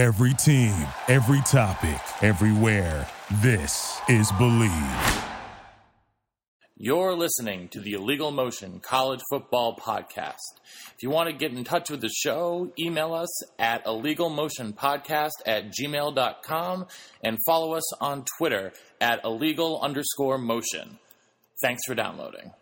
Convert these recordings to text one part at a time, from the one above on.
Every team, every topic, everywhere. This is Believe. You're listening to the Illegal Motion College Football Podcast. If you want to get in touch with the show, email us at illegalmotionpodcast at gmail.com and follow us on Twitter at illegal underscore motion. Thanks for downloading.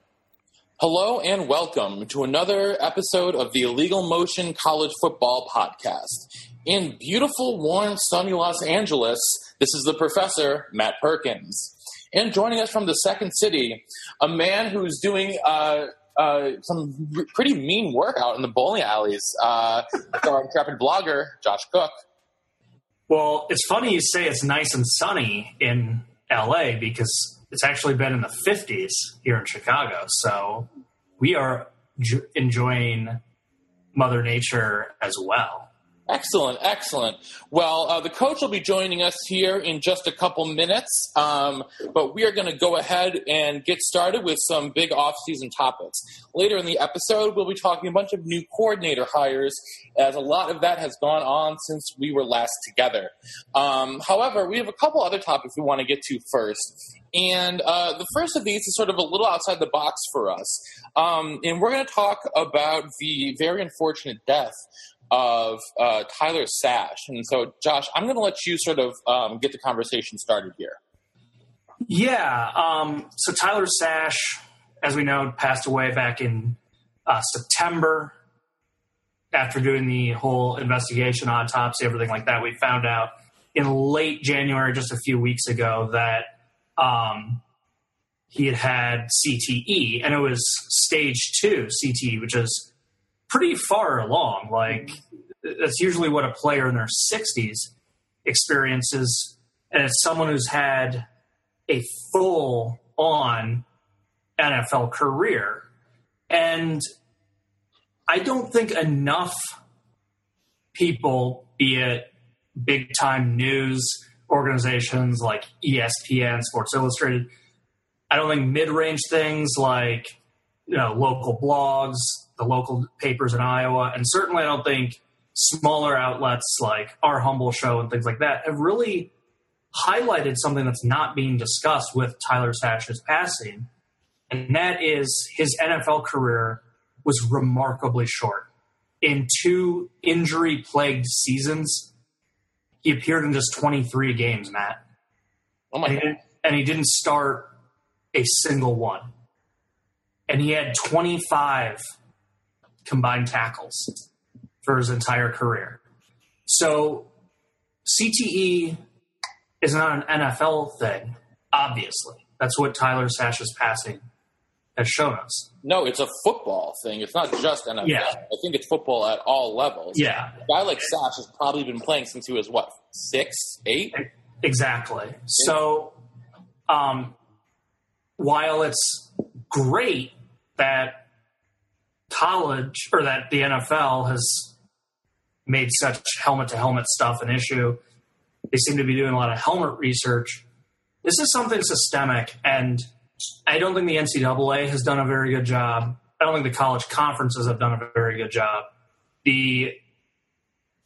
Hello and welcome to another episode of the Illegal Motion College Football Podcast. In beautiful, warm, sunny Los Angeles, this is the professor, Matt Perkins. And joining us from the second city, a man who's doing uh, uh, some r- pretty mean work out in the bowling alleys, uh, our intrepid blogger, Josh Cook. Well, it's funny you say it's nice and sunny in LA because it's actually been in the 50s here in Chicago. So we are j- enjoying Mother Nature as well. Excellent, excellent. Well, uh, the coach will be joining us here in just a couple minutes, um, but we are going to go ahead and get started with some big off-season topics. Later in the episode, we'll be talking a bunch of new coordinator hires, as a lot of that has gone on since we were last together. Um, however, we have a couple other topics we want to get to first. And uh, the first of these is sort of a little outside the box for us. Um, and we're going to talk about the very unfortunate death of uh, Tyler Sash. And so, Josh, I'm going to let you sort of um, get the conversation started here. Yeah. Um, so Tyler Sash, as we know, passed away back in uh, September after doing the whole investigation, autopsy, everything like that. We found out in late January, just a few weeks ago, that um, he had had CTE, and it was stage two CTE, which is pretty far along. Like that's usually what a player in their 60s experiences, and it's someone who's had a full on NFL career. And I don't think enough people, be it big time news organizations like ESPN, Sports Illustrated, I don't think mid range things like you know local blogs, the local papers in Iowa, and certainly I don't think smaller outlets like our humble show and things like that have really highlighted something that's not being discussed with Tyler Sash's passing, and that is his NFL career was remarkably short. In two injury plagued seasons, he appeared in just 23 games, Matt. Oh my And and he didn't start a single one. And he had 25 combined tackles for his entire career. So CTE is not an NFL thing, obviously. That's what Tyler Sash's passing has shown us. No, it's a football thing. It's not just NFL. Yeah. I think it's football at all levels. Yeah, A guy like Sash has probably been playing since he was, what, six, eight? exactly. So, um, while it's great that college or that the NFL has made such helmet to helmet stuff an issue, they seem to be doing a lot of helmet research. This is something systemic, and I don't think the NCAA has done a very good job. I don't think the college conferences have done a very good job. The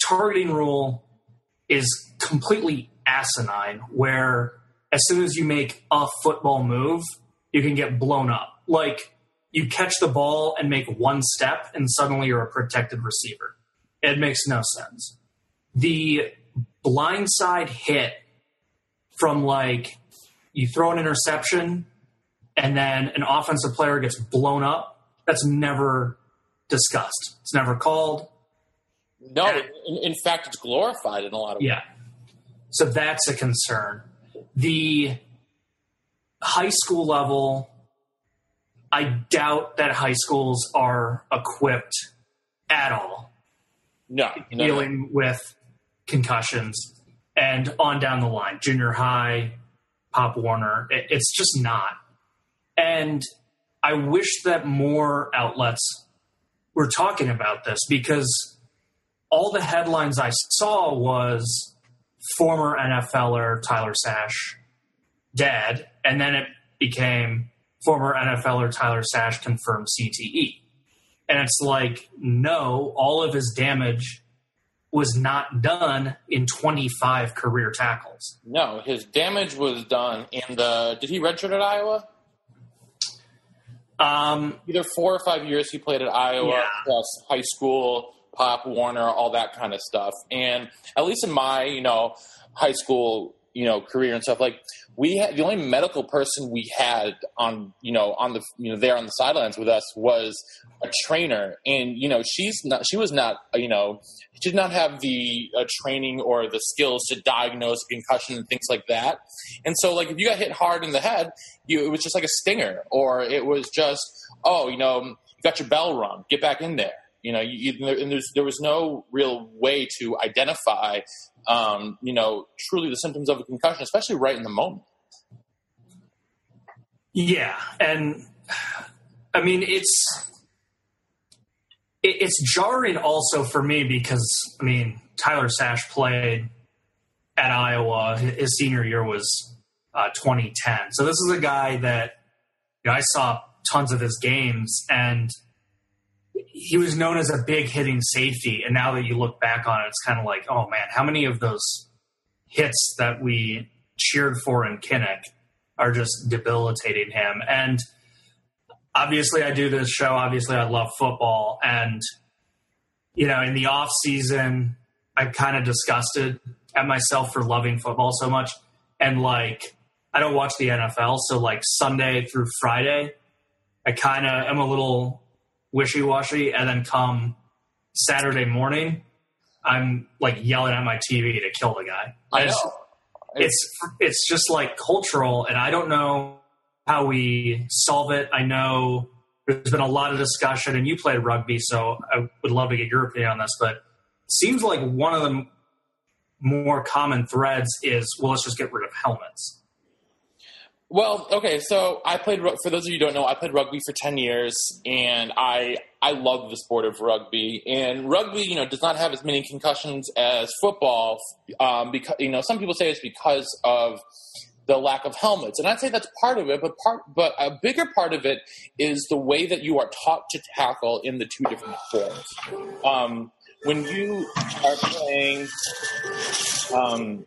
targeting rule is completely asinine, where as soon as you make a football move, you can get blown up. Like you catch the ball and make one step, and suddenly you're a protected receiver. It makes no sense. The blindside hit from like you throw an interception and then an offensive player gets blown up, that's never discussed. It's never called. No, in, in fact, it's glorified in a lot of ways. Yeah. So that's a concern. The high school level, I doubt that high schools are equipped at all No, no, no. dealing with concussions and on down the line, junior high, Pop Warner. It, it's just not. And I wish that more outlets were talking about this because all the headlines I saw was former NFLer Tyler Sash dead, and then it became former NFLer Tyler Sash confirmed CTE. And it's like, no, all of his damage was not done in 25 career tackles. No, his damage was done in the. Did he redshirt at Iowa? Um, Either four or five years he played at Iowa, Yeah. plus high school, Pop Warner, all that kind of stuff. And at least in my, you know, high school, you know, career and stuff, like we had the only medical person we had on, you know, on the, you know, there on the sidelines with us was a trainer, and you know, she's not, she was not, you know, she did not have the uh, training or the skills to diagnose concussion and things like that. And so, like, if you got hit hard in the head, you it was just like a stinger, or it was just, oh, you know, you got your bell rung, get back in there. You know, you, and there was no real way to identify, um, you know, truly the symptoms of a concussion, especially right in the moment. yeah, and I mean it's it, it's jarring also for me because I mean Tyler Sash played at Iowa. His senior year was uh, 2010, so this is a guy that you know, I saw tons of his games and he was known as a big hitting safety. And now that you look back on it, it's kind of like, oh man, how many of those hits that we cheered for in Kinnick are just debilitating him? And obviously, I do this show. Obviously, I love football. And, you know, in the off season, I'm kind of disgusted at myself for loving football so much. And like, I don't watch the NFL. So, like, Sunday through Friday, I kind of am a little wishy washy. And then come Saturday morning, I'm like yelling at my TV to kill the guy. I just- know. it's it's just like cultural and i don't know how we solve it i know there's been a lot of discussion and you played rugby so i would love to get your opinion on this but it seems like one of the more common threads is well let's just get rid of helmets Well, okay, so I played. For those of you who don't know, I played rugby for ten years, and I I love the sport of rugby. And rugby, you know, does not have as many concussions as football. Um, because you know, some people say it's because of the lack of helmets, and I'd say that's part of it. But part, but a bigger part of it is the way that you are taught to tackle in the two different sports. Um, when you are playing, um,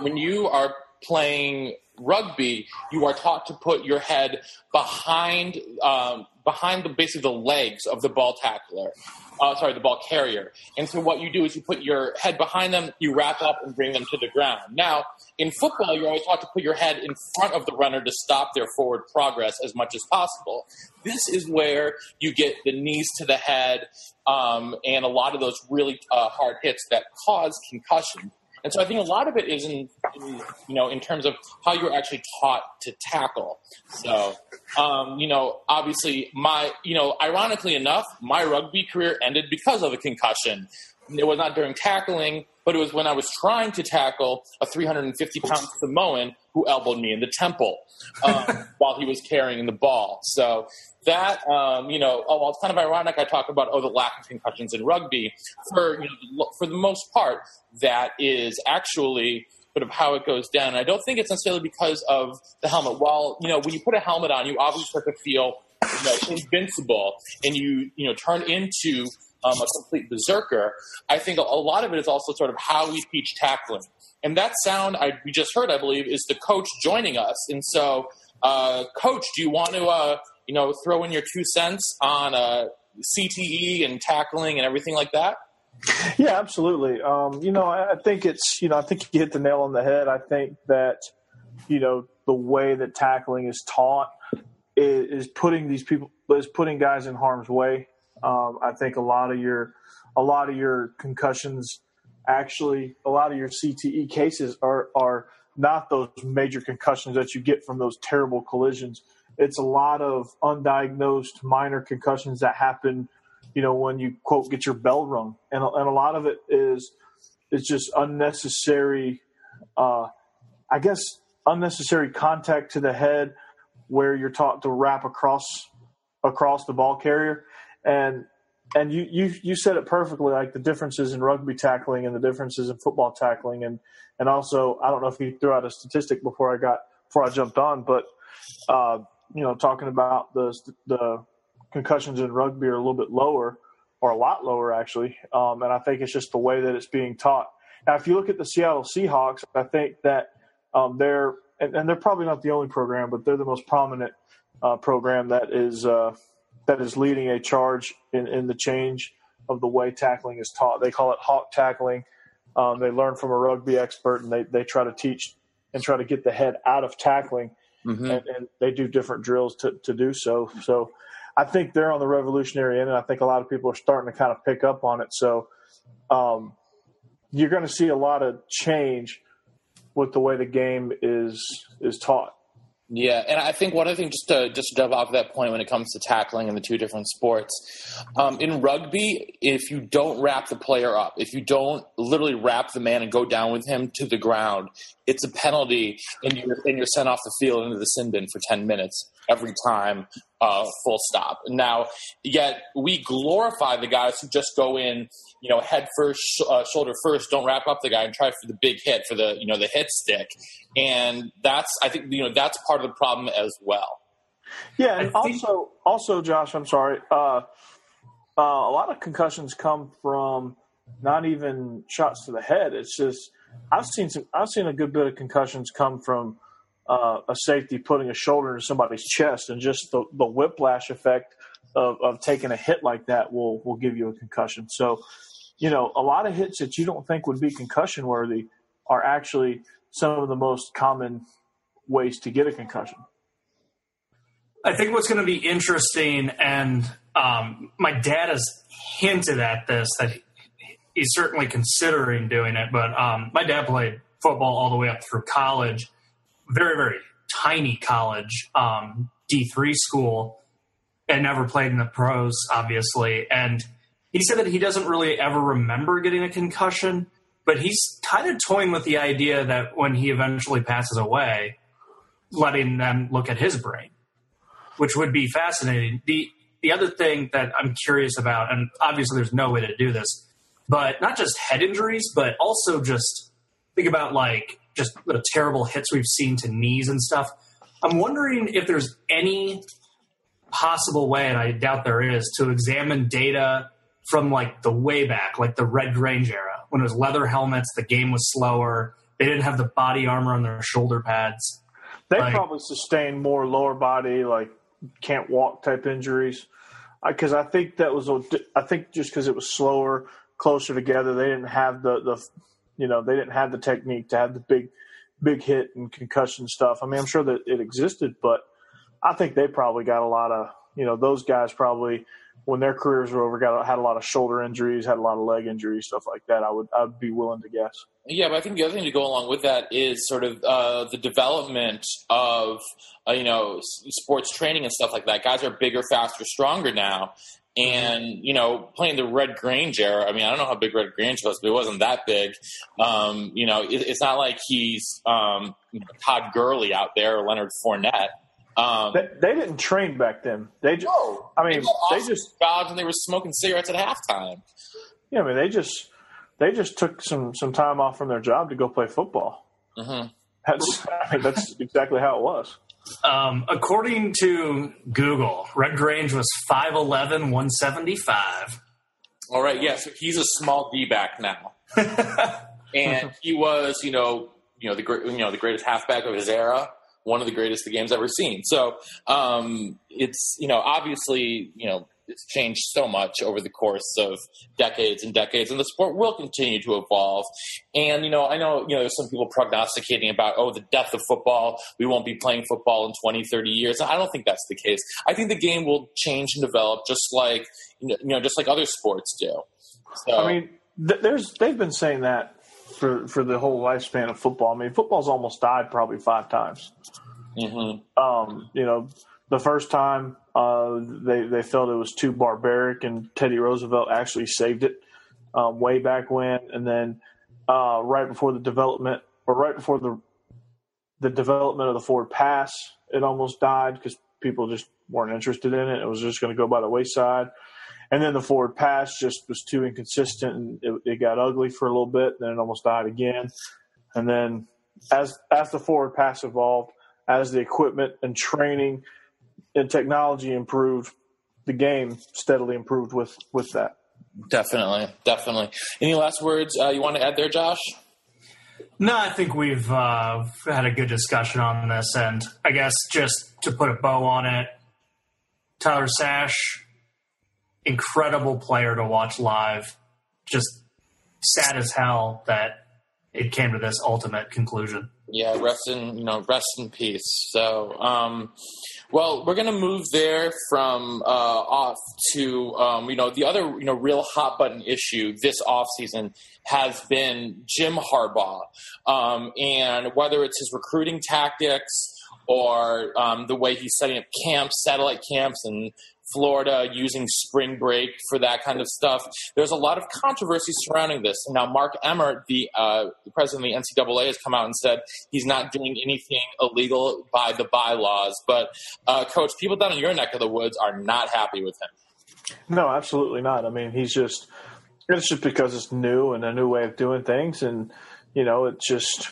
when you are playing rugby, you are taught to put your head behind um, behind the basically the legs of the ball tackler. Uh, sorry, the ball carrier. And so what you do is you put your head behind them, you wrap up and bring them to the ground. Now, in football, you're always taught to put your head in front of the runner to stop their forward progress as much as possible. This is where you get the knees to the head um, and a lot of those really uh, hard hits that cause concussion. And so I think a lot of it is in, in you know in terms of how you're actually taught to tackle. So um, you know, obviously my you know, ironically enough, my rugby career ended because of a concussion. It was not during tackling, but it was when I was trying to tackle a 350 pound Samoan who elbowed me in the temple um, while he was carrying the ball. So that um, you know, oh, well, it's kind of ironic. I talk about oh the lack of concussions in rugby. For you know, for the most part, that is actually sort of how it goes down. And I don't think it's necessarily because of the helmet. While you know, when you put a helmet on, you obviously start to feel you know, invincible, and you you know turn into um, a complete berserker. I think a, lot of it is also sort of how we teach tackling. And that sound I, we just heard, I believe, is the coach joining us. And so, uh, coach, do you want to, uh, you know, throw in your two cents on uh, CTE and tackling and everything like that? Yeah, absolutely. Um, you know, I, I think it's you know I think you hit the nail on the head. I think that you know the way that tackling is taught is, is putting these people is putting guys in harm's way. Um, I think a lot of your a lot of your concussions actually a lot of your CTE cases are are not those major concussions that you get from those terrible collisions. It's a lot of undiagnosed minor concussions that happen you know, when you quote get your bell rung, and and a lot of it is is just unnecessary. Uh, I guess unnecessary contact to the head, where you're taught to wrap across across the ball carrier, and and you you you said it perfectly, like the differences in rugby tackling and the differences in football tackling, and and also I don't know if you threw out a statistic before I got before I jumped on, but uh, you know, talking about the the concussions in rugby are a little bit lower, or a lot lower actually. Um, and I think it's just the way that it's being taught. Now, if you look at the Seattle Seahawks, I think that um, they're and, and, they're probably not the only program, but they're the most prominent uh, program that is uh, that is leading a charge in, in the change of the way tackling is taught. They call it hawk tackling. Um, they learn from a rugby expert, and they they try to teach and try to get the head out of tackling, mm-hmm. and, and, they do different drills to to do so. So. I think they're on the revolutionary end, and I think a lot of people are starting to kind of pick up on it. So, um, you're going to see a lot of change with the way the game is is taught. Yeah, and I think one other thing, just to just to jump off that point, when it comes to tackling in the two different sports, um, in rugby, if you don't wrap the player up, if you don't literally wrap the man and go down with him to the ground, it's a penalty, and you're and you're sent off the field into the sin bin for ten minutes every time, uh, full stop. Now, yet we glorify the guys who just go in, you know, head first, uh, shoulder first, don't wrap up the guy and try for the big hit for the, you know, the hit stick. And that's, I think, you know, that's part of the problem as well. Yeah, and also, also, Josh, I'm sorry. Uh, uh, a lot of concussions come from not even shots to the head. It's just I've seen some. I've seen a good bit of concussions come from uh, a safety putting a shoulder into somebody's chest, and just the, the whiplash effect of, of taking a hit like that will will give you a concussion. So, you know, a lot of hits that you don't think would be concussion worthy are actually some of the most common ways to get a concussion. I think what's going to be interesting, and um, my dad has hinted at this that he's certainly considering doing it. But um, my dad played football all the way up through college, very very tiny college um, D3 school and never played in the pros obviously. And he said that he doesn't really ever remember getting a concussion but he's kind of toying with the idea that when he eventually passes away letting them look at his brain which would be fascinating. The the other thing that I'm curious about and obviously there's no way to do this but not just head injuries but also just think about like just the terrible hits we've seen to knees and stuff. I'm wondering if there's any possible way, and I doubt there is, to examine data from like the way back, like the Red Grange era, when it was leather helmets, the game was slower, they didn't have the body armor on their shoulder pads. They like, probably sustained more lower body, like can't walk type injuries. Because I, I think that was, I think just because it was slower, closer together, they didn't have the the you know, they didn't have the technique to have the big, big hit and concussion stuff. I mean, I'm sure that it existed, but I think they probably got a lot of, you know, those guys probably when their careers were over, got had a lot of shoulder injuries, had a lot of leg injuries, stuff like that. I would I'd be willing to guess. Yeah, but I think the other thing to go along with that is sort of uh, the development of uh, you know sports training and stuff like that. Guys are bigger, faster, stronger now, and you know, playing the Red Grange era. I mean, I don't know how big Red Grange was, but it wasn't that big. Um, you know, it, it's not like he's um, Todd Gurley out there or Leonard Fournette. Um, they, they, didn't train back then. They just, no, I mean, they, they just jobs and they were smoking cigarettes at halftime. Yeah, I mean, they just they just took some some time off from their job to go play football. Mm-hmm. That's I mean, that's exactly how it was. Um, according to Google, Red Grange was 5'11", 175. All right, yeah, so he's a small D back now, and he was, you know, you know the you know the greatest halfback of his era, one of the greatest the game's ever seen. So um, it's you know obviously you know it's changed so much over the course of decades and decades, and the sport will continue to evolve. And you know, I know you know there's some people prognosticating about oh the death of football, we won't be playing football in 20, 30 years. I don't think that's the case. I think the game will change and develop just like you know just like other sports do. So, I mean, th- there's they've been saying that for for the whole lifespan of football. I mean, football's almost died probably five times. Mm-hmm. Um, you know, the first time uh, they they felt it was too barbaric, and Teddy Roosevelt actually saved it um, way back when. And then uh, right before the development, or right before the the development of the forward pass, it almost died because people just weren't interested in it. It was just going to go by the wayside. And then the forward pass just was too inconsistent, and it, it got ugly for a little bit. Then it almost died again. And then as as the forward pass evolved, as the equipment and training and technology improved, the game steadily improved with with that. Definitely, definitely. Any last words uh, you want to add there, Josh? No, I think we've uh, had a good discussion on this, and I guess just to put a bow on it, Tyler Sash, incredible player to watch live. Just sad as hell that it came to this ultimate conclusion. Yeah, rest in you know rest in peace. So, um, well, we're gonna move there from uh, off to um, you know the other you know real hot button issue this off season has been Jim Harbaugh, um, and whether it's his recruiting tactics or um, the way he's setting up camps, satellite camps, and Florida using spring break for that kind of stuff. There's a lot of controversy surrounding this. Now, Mark Emmert, the, uh, the president of the NCAA, has come out and said he's not doing anything illegal by the bylaws. But, uh, Coach, people down in your neck of the woods are not happy with him. No, absolutely not. I mean, he's just it's just because it's new and a new way of doing things, and you know, it's just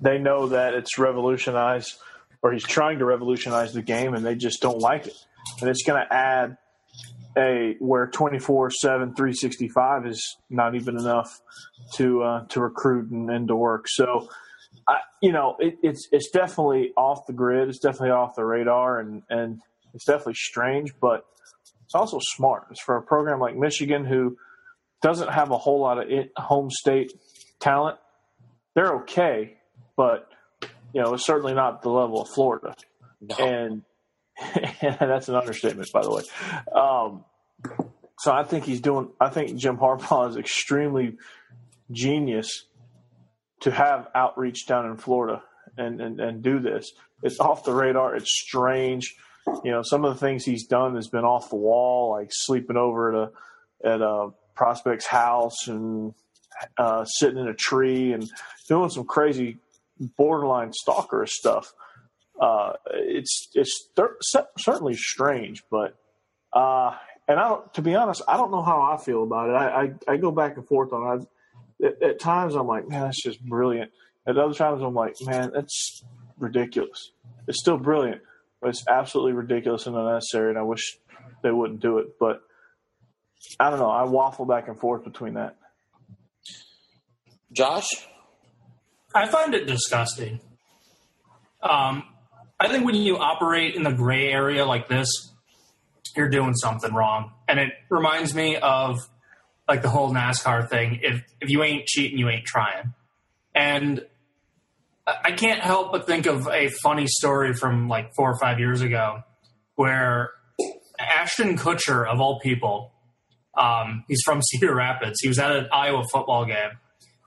they know that it's revolutionized, or he's trying to revolutionize the game, and they just don't like it and it's going to add a where 24 7 365 is not even enough to uh, to recruit and, and, to work. So I, you know it, it's it's definitely off the grid. It's definitely off the radar and and it's definitely strange but it's also smart. It's for a program like michigan who doesn't have a whole lot of home state talent. They're okay but you know it's certainly not the level of florida. No. and that's an understatement, by the way. Um, so I think he's doing. I think Jim Harbaugh is extremely genius to have outreach down in Florida and, and, and do this. It's off the radar. It's strange. You know, some of the things he's done has been off the wall, like sleeping over at a at a prospect's house and uh, sitting in a tree and doing some crazy borderline stalker stuff uh, it's it's certainly strange, but uh, and I don't. To be honest, I don't know how I feel about it. I I, I go back and forth on it. At, at, times, I'm like, man, that's just brilliant. At other times, I'm like, man, that's ridiculous. It's still brilliant, but it's absolutely ridiculous and unnecessary. And I wish they wouldn't do it, but I don't know. I waffle back and forth between that. Josh, I find it disgusting. Um, I think when you operate in the gray area like this, you're doing something wrong. And it reminds me of like the whole NASCAR thing. If if you ain't cheating, you ain't trying. And I can't help but think of a funny story from like four or five years ago where Ashton Kutcher, of all people, um, he's from Cedar Rapids. He was at an Iowa football game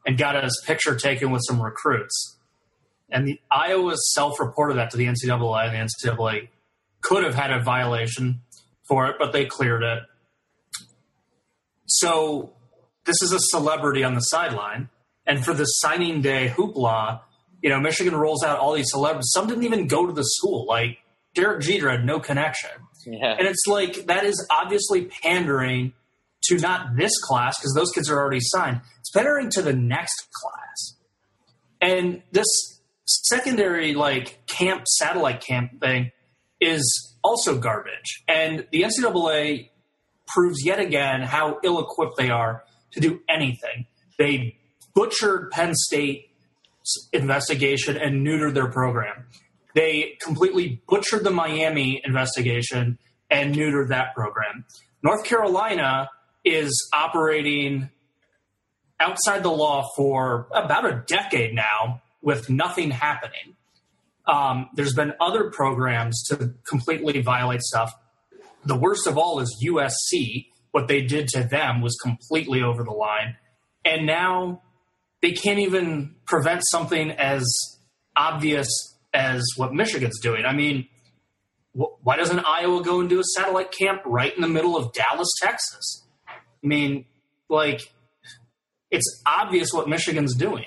and got his picture taken with some recruits. And the Iowa self-reported that to the NCAA, and the NCAA could have had a violation for it, but they cleared it. So this is a celebrity on the sideline, and for the signing day hoopla, you know, Michigan rolls out all these celebrities. Some didn't even go to the school. Like Derek Jeter had no connection, yeah. and it's like that is obviously pandering to not this class because those kids are already signed. It's pandering to the next class, and this secondary like camp satellite camp thing is also garbage. And the ncaa proves yet again how ill-equipped they are to do anything. They butchered penn state investigation and neutered their program. They completely butchered the miami investigation and neutered that program. North carolina is operating outside the law for about a decade now with nothing happening. Um, there's been other programs to completely violate stuff. The worst of all is USC. What they did to them was completely over the line. And now they can't even prevent something as obvious as what Michigan's doing. I mean, wh- why doesn't Iowa go and do a satellite camp right in the middle of Dallas, Texas? I mean, like, it's obvious what Michigan's doing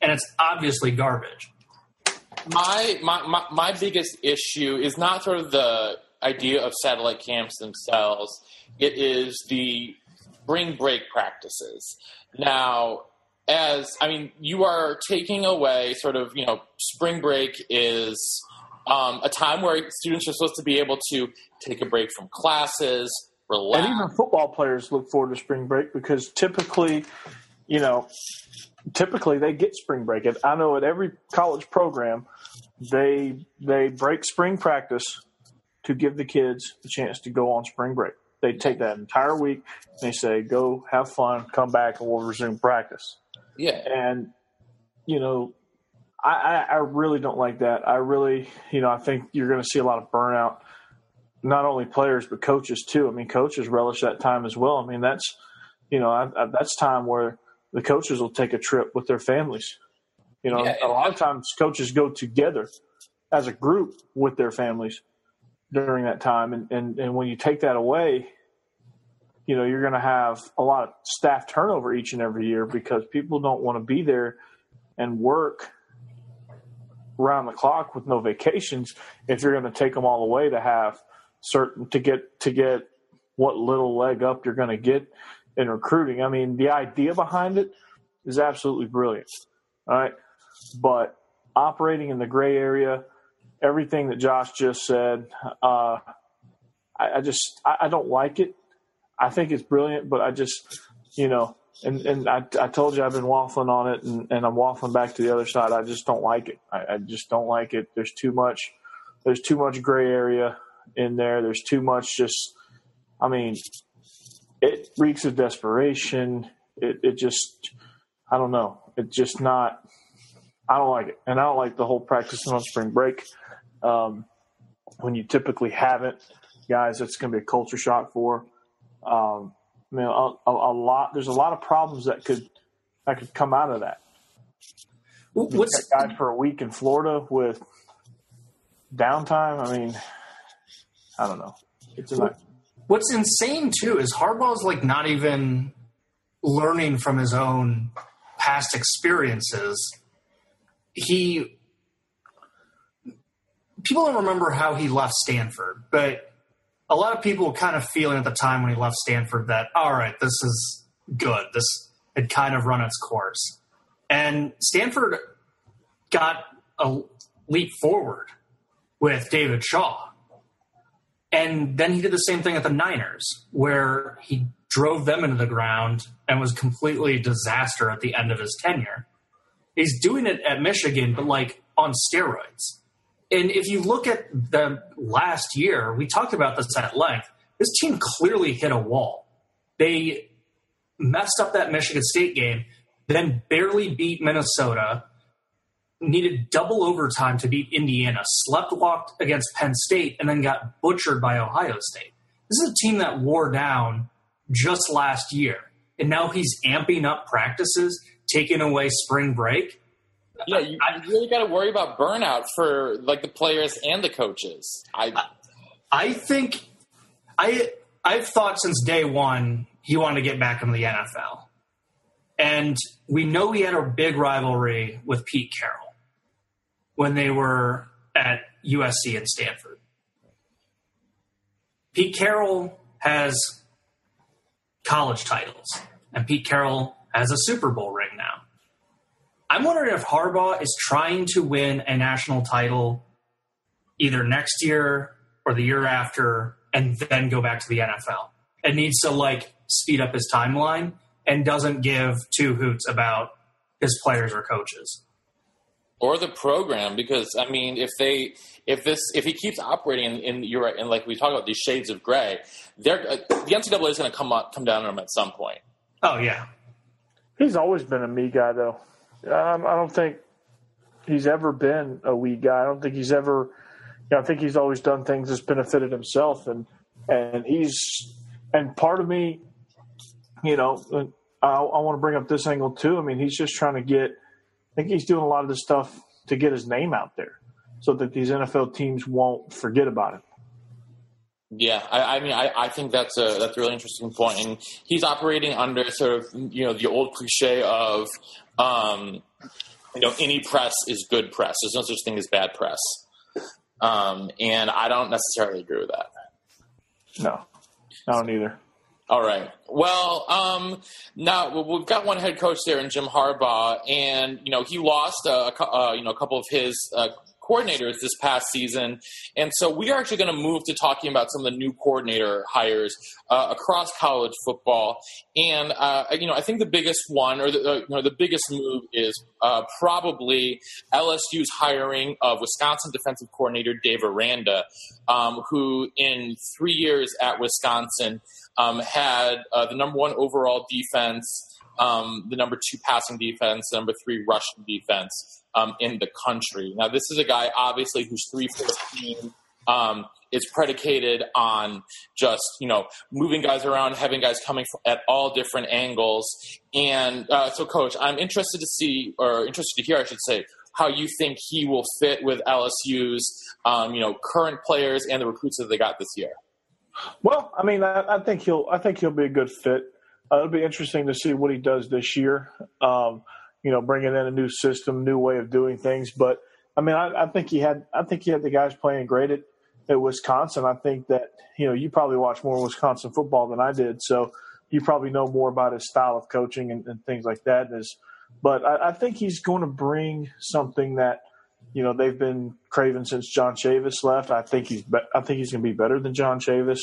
and it's obviously garbage. My, my, my, my biggest issue is not sort of the idea of satellite camps themselves, it is the spring break practices. Now, as I mean, you are taking away sort of, you know, spring break is um, a time where students are supposed to be able to take a break from classes, relax. And even football players look forward to spring break because typically, you know, typically they get spring break. I know at every college program, they they break spring practice to give the kids the chance to go on spring break. They take that entire week and they say, "Go have fun, come back, and we'll resume practice." yeah, And you know, I, I, I really don't like that. I really, you know, I think you're going to see a lot of burnout. Not only players but coaches too. I mean, coaches relish that time as well. I mean, that's you know, I, I, that's time where the coaches will take a trip with their families. You know, Yeah, a lot of times coaches go together as a group with their families during that time, and and, and when you take that away, you know, you're going to have a lot of staff turnover each and every year because people don't want to be there and work around the clock with no vacations if you're going to take them all away to have certain to get to get what little leg up you're going to get in recruiting. I mean, the idea behind it is absolutely brilliant. All right. But operating in the gray area, everything that Josh just said, uh, I, I just I, I don't like it. I think it's brilliant, but I just you know, and and I, I told you I've been waffling on it, and, and I'm waffling back to the other side. I just don't like it. I, I just don't like it. There's too much. There's too much gray area in there. There's too much just. I mean, it reeks of desperation. It it just. I don't know. It's just not. I don't like it, and I don't like the whole practicing on spring break. Um, when you typically haven't, guys, that's going to be a culture shock for. Um, I mean, a, a, a lot. There's a lot of problems that could that could come out of that. What's guys for a week in Florida with downtime? I mean, I don't know. It's a. What's insane too is Harbaugh's like not even learning from his own past experiences. He people don't remember how he left Stanford, but a lot of people were kind of feeling at the time when he left Stanford that all right, this is good. This had kind of run its course. And Stanford got a leap forward with David Shaw. And then he did the same thing at the Niners, where he drove them into the ground and was completely a disaster at the end of his tenure. He's doing it at Michigan, but like on steroids. And if you look at the last year, we talked about this at length. This team clearly hit a wall. They messed up that Michigan State game, then barely beat Minnesota, needed double overtime to beat Indiana, slept walked against Penn State, and then got butchered by Ohio State. This is a team that wore down just last year. And now he's amping up practices, taking away spring break. yeah. You, you really got to worry about burnout for like the players and the coaches. I I think I I've thought since day one he wanted to get back into the NFL. And we know he had a big rivalry with Pete Carroll when they were at USC and Stanford. Pete Carroll has college titles, and Pete Carroll has a Super Bowl ring now. I'm wondering if Harbaugh is trying to win a national title either next year or the year after and then go back to the NFL. It needs to like speed up his timeline and doesn't give two hoots about his players or coaches. Or the program because I mean, if they if this if he keeps operating in, in you're right, and like we talk about these shades of gray, they're uh, the NCAA is going to come up come down on him at some point. Oh yeah. He's always been a me guy, though. Um, I don't think he's ever been a we guy. I don't think he's ever. You know, I think he's always done things that's benefited himself, and and he's and part of me, you know, I, I want to bring up this angle too. I mean, he's just trying to get. I think he's doing a lot of this stuff to get his name out there, so that these NFL teams won't forget about him. Yeah, I, I mean, I, I think that's a that's a really interesting point, and he's operating under sort of you know the old cliche of um, you know any press is good press. There's no such thing as bad press, um, and I don't necessarily agree with that. No, I don't either. All right. Well, um, now we've got one head coach there in Jim Harbaugh, and you know he lost a, a uh, you know a couple of his uh, coordinators this past season. And so we are actually going to move to talking about some of the new coordinator hires uh, across college football. And, uh, you know, I think the biggest one or the, uh, you know, the biggest move is uh, probably LSU's hiring of Wisconsin defensive coordinator Dave Aranda, um, who in three years at Wisconsin um, had uh, the number one overall defense. Um, the number two passing defense, number three rushing defense um, in the country. Now, this is a guy, obviously, who's 314 um, is predicated on just, you know, moving guys around, having guys coming at all different angles. And uh, so, Coach, I'm interested to see, or interested to hear, I should say, how you think he will fit with LSU's, um, you know, current players and the recruits that they got this year. Well, I mean, I, I think he'll, I think he'll be a good fit. Uh, it'll be interesting to see what he does this year. Um, you know, bringing in a new system, new way of doing things. But I mean, I, I think he had, I think he had the guys playing great at, at Wisconsin. I think that you know you probably watch more Wisconsin football than I did, so you probably know more about his style of coaching and, and things like that. But I, I think he's going to bring something that you know they've been craving since John Chavis left. I think he's, be- I think he's going to be better than John Chavis.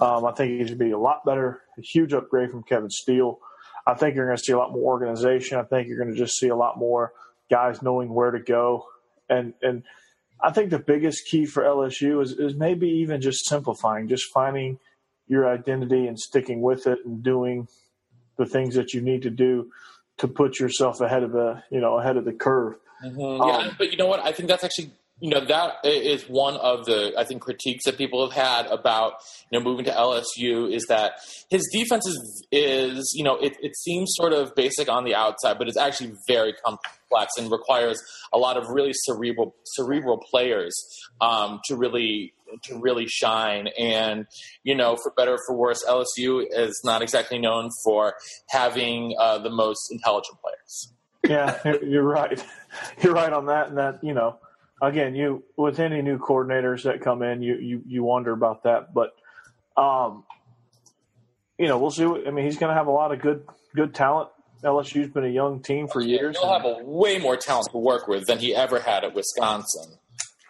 Um, I think he's going to be a lot better, a huge upgrade from Kevin Steele. I think you're going to see a lot more organization. I think you're going to just see a lot more guys knowing where to go. And and I think the biggest key for LSU is, is maybe even just simplifying, just finding your identity and sticking with it and doing the things that you need to do to put yourself ahead of the you know ahead of the curve. Mm-hmm. Yeah, um, but you know what? I think that's actually you know that is one of the I think critiques that people have had about you know moving to LSU is that his defense is is you know it, it seems sort of basic on the outside, but it's actually very complex and requires a lot of really cerebral cerebral players um, to really to really shine. And you know, for better or for worse, LSU is not exactly known for having uh, the most intelligent players. Yeah, you're right. You're right on that, and that you know again, you with any new coordinators that come in, you you you wonder about that. But um, you know, we'll see. What, I mean, he's going to have a lot of good good talent. LSU's been a young team for years. He'll have a way more talent to work with than he ever had at Wisconsin.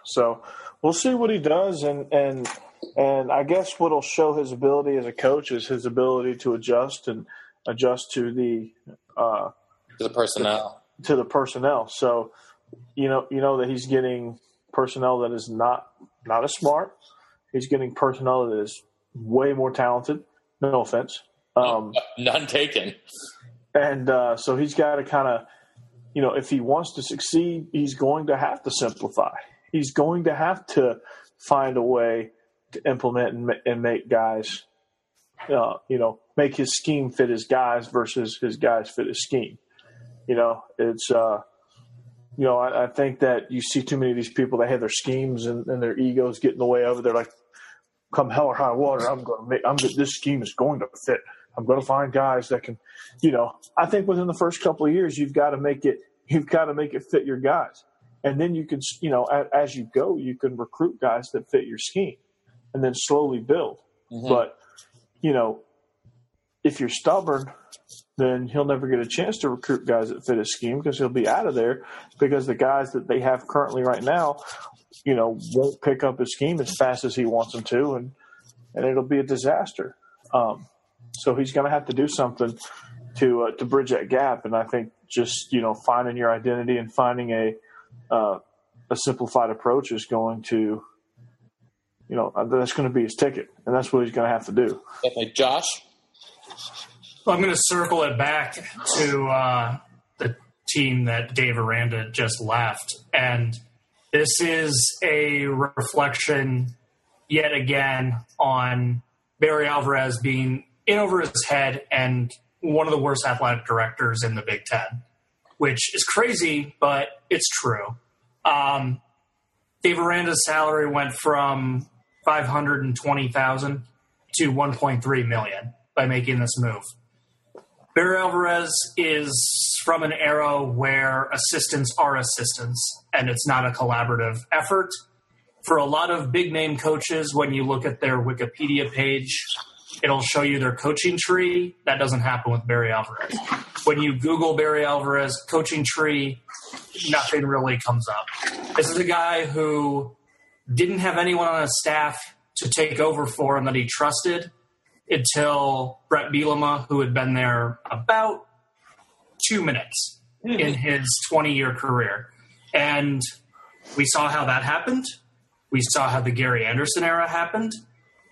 So we'll see what he does, and and and I guess what'll show his ability as a coach is his ability to adjust and adjust to the uh, to the personnel to the personnel. So you know, you know that he's getting personnel that is not not as smart. He's getting personnel that is way more talented. No offense, um, none taken. And uh, so he's got to kind of, you know, if he wants to succeed, he's going to have to simplify. He's going to have to find a way to implement and, and make guys, uh, you know, make his scheme fit his guys versus his guys fit his scheme. You know, it's uh, you know, I, I, think that you see too many of these people that have their schemes and, and their egos get in the way of it. They're like, come hell or high water, I'm going to make, I'm this scheme is going to fit. I'm going to find guys that can, you know, I think within the first couple of years, you've got to make it, you've got to make it fit your guys. And then you can, you know, as, as you go, you can recruit guys that fit your scheme and then slowly build. Mm-hmm. But, you know, if you're stubborn, then he'll never get a chance to recruit guys that fit his scheme because he'll be out of there because the guys that they have currently right now, you know, won't pick up his scheme as fast as he wants them to, and and it'll be a disaster. Um, so he's going to have to do something to uh, to bridge that gap, and I think just you know finding your identity and finding a uh, a simplified approach is going to you know that's going to be his ticket, and that's what he's going to have to do. Definitely, Josh. I'm going to circle it back to uh, the team that Dave Aranda just left. And this is a reflection yet again on Barry Alvarez being in over his head and one of the worst athletic directors in the Big Ten, which is crazy, but it's true. Um, Dave Aranda's salary went from 520,000 to 1.3 million by making this move. Barry Alvarez is from an era where assistants are assistants and it's not a collaborative effort. For a lot of big name coaches, when you look at their Wikipedia page, it'll show you their coaching tree. That doesn't happen with Barry Alvarez. When you Google Barry Alvarez coaching tree, nothing really comes up. This is a guy who didn't have anyone on his staff to take over for him that he trusted until Bret Bielema, who had been there about two minutes in his 20 year career. And we saw how that happened. We saw how the Gary Anderson era happened.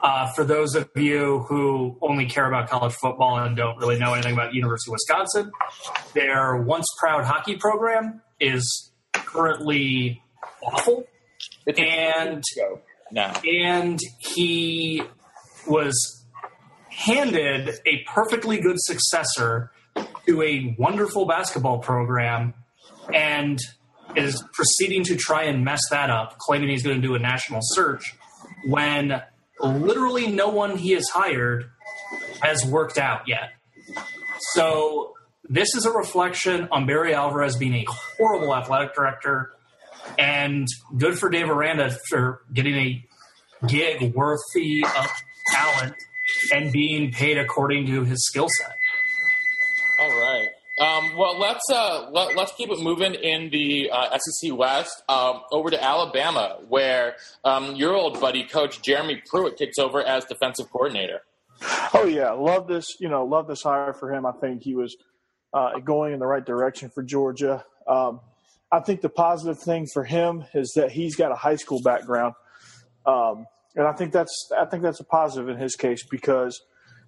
Uh, for those of you who only care about college football and don't really know anything about University of Wisconsin, their once proud hockey program is currently awful. It's And and he was handed a perfectly good successor to a wonderful basketball program and is proceeding to try and mess that up, claiming he's going to do a national search when literally no one he has hired has worked out yet. So this is a reflection on Barry Alvarez being a horrible athletic director and good for Dave Aranda for getting a gig worthy of talent and being paid according to his skill set. All right. Um, well, let's uh, let, let's keep it moving in the uh, SEC West um, over to Alabama, where um, your old buddy, Coach Jeremy Pruitt, takes over as defensive coordinator. Oh yeah, love this. You know, love this hire for him. I think he was uh, going in the right direction for Georgia. Um, I think the positive thing for him is that he's got a high school background, um, and I think that's I think that's a positive in his case because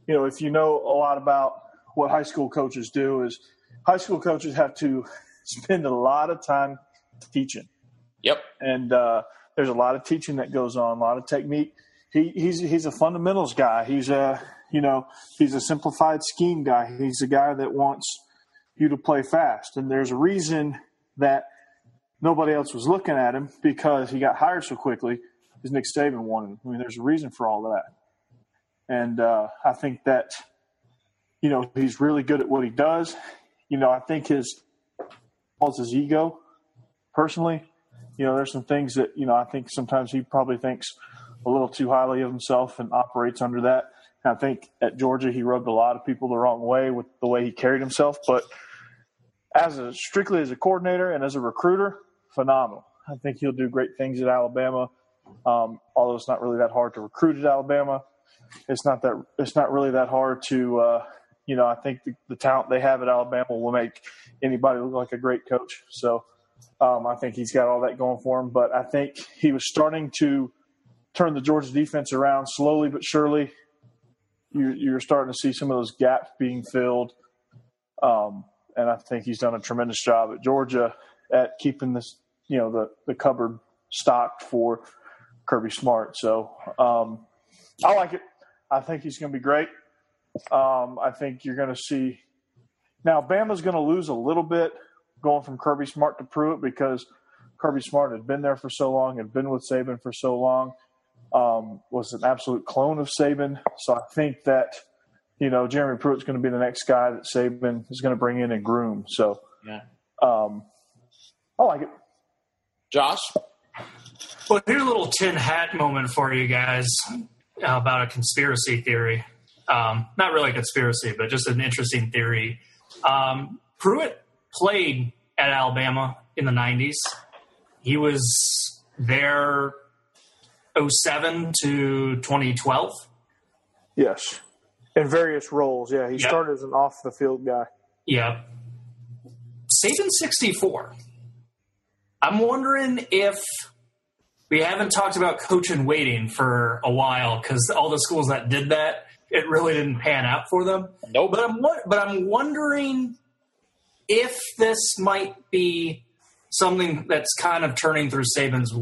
you know if you know a lot about what high school coaches do is high school coaches have to spend a lot of time teaching Yep. and uh, there's a lot of teaching that goes on, a lot of technique. He, he's he's a fundamentals guy. He's a you know he's a simplified scheme guy. He's a guy that wants you to play fast, and there's a reason that nobody else was looking at him because he got hired so quickly. Because Nick Saban wanted. I mean, there's a reason for all that, and uh, I think that you know he's really good at what he does. You know, I think his was his ego personally you know, there's some things that, you know, I think sometimes he probably thinks a little too highly of himself and operates under that. And I think at Georgia, he rubbed a lot of people the wrong way with the way he carried himself. But as a strictly as a coordinator and as a recruiter, phenomenal. I think he'll do great things at Alabama. Um, although it's not really that hard to recruit at Alabama, it's not that it's not really that hard to, uh, you know, I think the, the talent they have at Alabama will make anybody look like a great coach. So um, I think he's got all that going for him. But I think he was starting to turn the Georgia defense around slowly but surely. You, you're starting to see some of those gaps being filled. Um, and I think he's done a tremendous job at Georgia at keeping this, you know, the, the cupboard stocked for Kirby Smart. So um, I like it. I think he's going to be great. Um, I think you're going to see. Now, Bama's going to lose a little bit going from Kirby Smart to Pruitt because Kirby Smart had been there for so long, had been with Saban for so long, um, was an absolute clone of Saban. So I think that, you know, Jeremy Pruitt's going to be the next guy that Saban is going to bring in and groom. So Yeah. um, I like it. Josh? Well, here's a little tin hat moment for you guys about a conspiracy theory. Um, not really a conspiracy, but just an interesting theory. Um, Pruitt played at Alabama in the 90s. He was there 07 to 2012. Yes. In various roles. Yeah. He Yep. started as an off the field guy. Yeah. Saban 64. I'm wondering if we haven't talked about coach and waiting for a while because all the schools that did that, it really didn't pan out for them. Nope. But I'm but I'm wondering if this might be something that's kind of turning through Saban's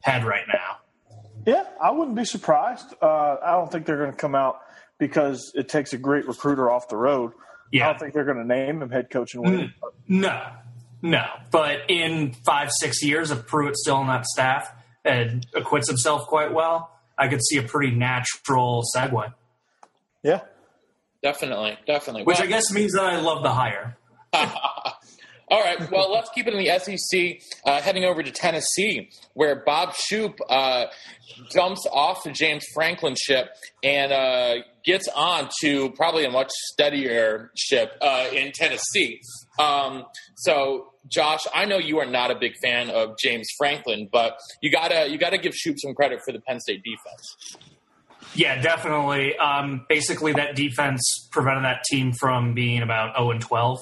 head right now. Yeah, I wouldn't be surprised. Uh, I don't think they're going to come out because it takes a great recruiter off the road. Yeah. I don't think they're going to name him head coach and win. No, no. But in five, six years, if Pruitt's still on that staff and acquits himself quite well, I could see a pretty natural segue. Yeah. Definitely, definitely. Which Well- I guess means that I love the hire. All right. Well, let's keep it in the SEC. Uh, heading over to Tennessee, where Bob Shoop uh, dumps off the James Franklin ship and uh, gets on to probably a much steadier ship uh, in Tennessee. Um, so Josh, I know you are not a big fan of James Franklin, but you gotta you gotta give Shoop some credit for the Penn State defense. Yeah, definitely. Um, basically, that defense prevented that team from being about zero and twelve.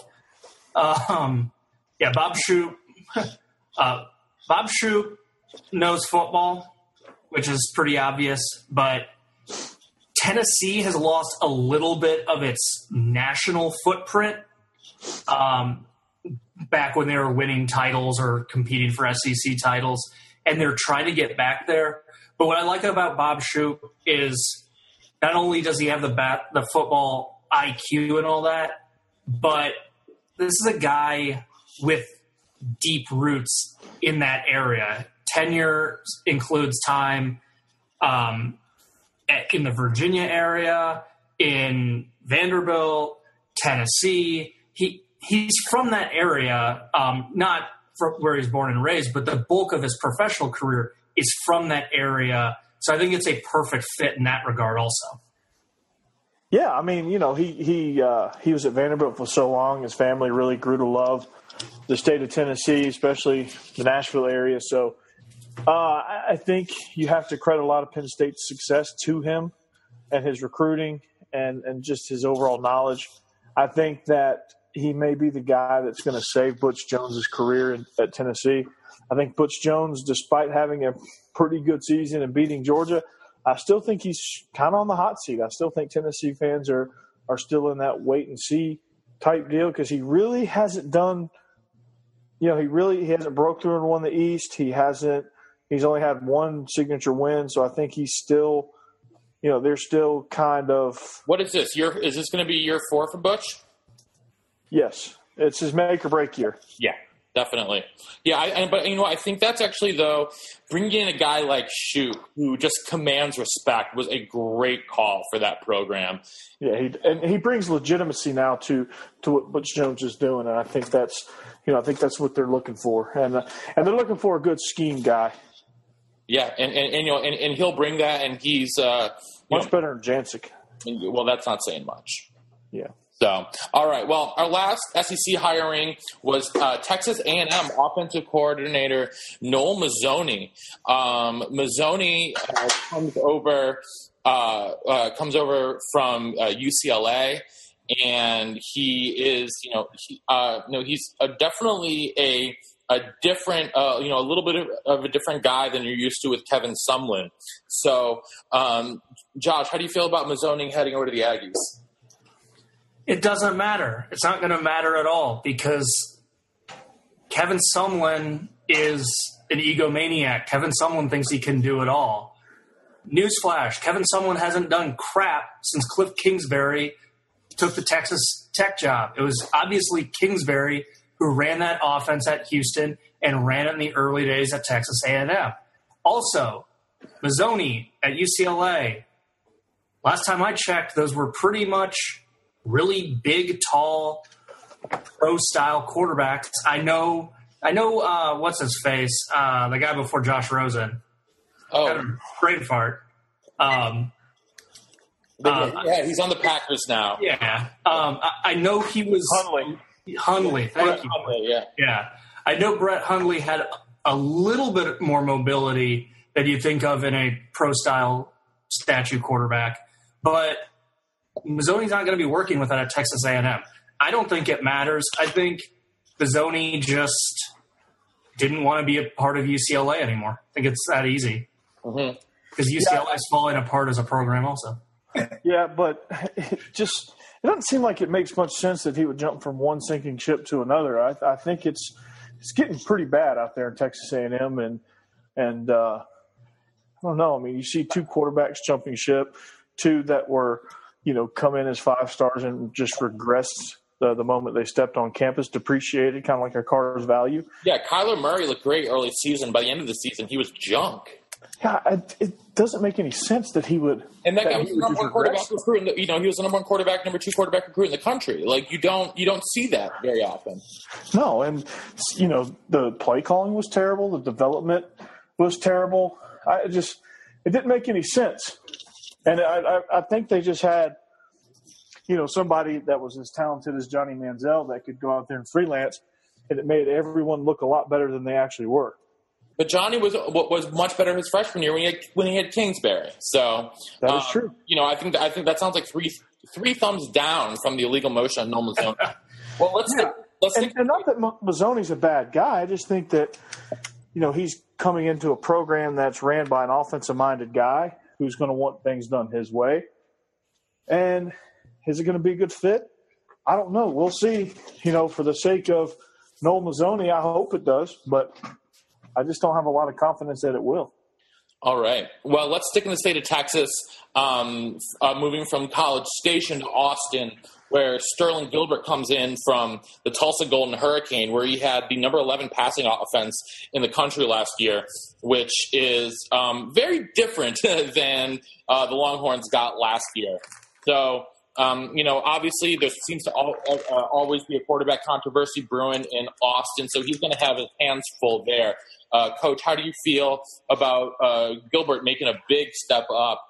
Um, yeah, Bob Shoop. Uh, Bob Shoop knows football, which is pretty obvious, but Tennessee has lost a little bit of its national footprint. Um, back when they were winning titles or competing for SEC titles, and they're trying to get back there. But what I like about Bob Shoop is not only does he have the bat, the football IQ and all that, but this is a guy with deep roots in that area. Tenure includes time um, in the Virginia area, in Vanderbilt, Tennessee. He he's from that area, um, not where he's born and raised, but the bulk of his professional career is from that area. So I think it's a perfect fit in that regard, also. Yeah, I mean, you know, he he uh, he was at Vanderbilt for so long. His family really grew to love the state of Tennessee, especially the Nashville area. So uh, I think you have to credit a lot of Penn State's success to him and his recruiting and and just his overall knowledge. I think that he may be the guy that's going to save Butch Jones's career in, at Tennessee. I think Butch Jones, despite having a pretty good season and beating Georgia, I still think he's kind of on the hot seat. I still think Tennessee fans are are still in that wait and see type deal because he really hasn't done. You know, he really he hasn't broke through and won the East. He hasn't. He's only had one signature win, so I think he's still. You know, they're still kind of. What is this? Year is this going to be year four for Butch? Yes, it's his make or break year. Yeah, definitely. Yeah, I, but you know, I think that's actually though bringing in a guy like Shoop who just commands respect was a great call for that program. Yeah, he, and he brings legitimacy now to to what Butch Jones is doing, and I think that's you know I think that's what they're looking for, and uh, and they're looking for a good scheme guy. Yeah, and, and, and you know, and, and he'll bring that, and he's uh, much know, better than Jancek. Well, that's not saying much. Yeah. So, all right. Well, our last SEC hiring was uh, Texas A&M offensive coordinator Noel Mazzone. Um, Mazzone uh, comes over uh, uh comes over from UCLA, uh, and he is, you know, he, uh, know, he's definitely a a different, you know, a little bit of, a different guy than you're used to with Kevin Sumlin. So, um, Josh, how do you feel about Mazzone heading over to the Aggies? It doesn't matter. It's not going to matter at all because Kevin Sumlin is an egomaniac. Kevin Sumlin thinks he can do it all. Newsflash Kevin Sumlin hasn't done crap since Cliff Kingsbury took the Texas Tech job. It was obviously Kingsbury who ran that offense at Houston and ran it in the early days at Texas A&M. Also, Mazzone at UCLA. Last time I checked, those were pretty much really big, tall, pro style quarterbacks. I know, I know. Uh, what's his face? Uh, the guy before Josh Rosen. Oh, brain fart. Um, uh, yeah, he's on the Packers now. Yeah, um, I, I, know he was Hundley. Hundley, thank Brett you. Hundley, yeah, yeah. I know Brett Hundley had a little bit more mobility than you think of in a pro style statue quarterback, but Mazzone's not going to be working with that at Texas A&M. I don't think it matters. I think Mazzone just didn't want to be a part of UCLA anymore. I think it's that easy because mm-hmm. UCLA is falling apart as a program, also. Yeah, but it just it doesn't seem like it makes much sense that he would jump from one sinking ship to another. I, I think it's it's getting pretty bad out there in Texas A&M, and and uh, I don't know. I mean, you see two quarterbacks jumping ship, two that were you know, come in as five stars and just regressed the, the moment they stepped on campus, depreciated, kind of like a car's value. Yeah, Kyler Murray looked great early season. By the end of the season, he was junk. Yeah, it, it doesn't make any sense that he would. And that, that guy was the number one quarterback recruit. In the, you know, he was the number one quarterback, number two quarterback recruit in the country. Like you don't you don't see that very often. No, and you know the play calling was terrible. The development was terrible. I just it didn't make any sense. And I, I, I think they just had, you know, somebody that was as talented as Johnny Manziel that could go out there and freelance and it made everyone look a lot better than they actually were. But Johnny was was much better his freshman year when he had, when he had Kingsbury. So that is um, true. You know, I think I think that sounds like three three thumbs down from the illegal motion on Noel Mazzone. well, let's yeah. let's and, and not that Mazzone's a bad guy. I just think that you know he's coming into a program that's ran by an offensive minded guy who's going to want things done his way. And is it going to be a good fit? I don't know. We'll see. You know, for the sake of Noel Mazzone, I hope it does, but I just don't have a lot of confidence that it will. All right. Well, let's stick in the state of Texas, um, uh, moving from College Station to Austin, where Sterling Gilbert comes in from the Tulsa Golden Hurricane, where he had the number 11 passing offense in the country last year, which is um, very different than uh, the Longhorns got last year. So um, you know, obviously there seems to all, uh, always be a quarterback controversy brewing in Austin, so he's going to have his hands full there. Uh, Coach, how do you feel about uh, Gilbert making a big step up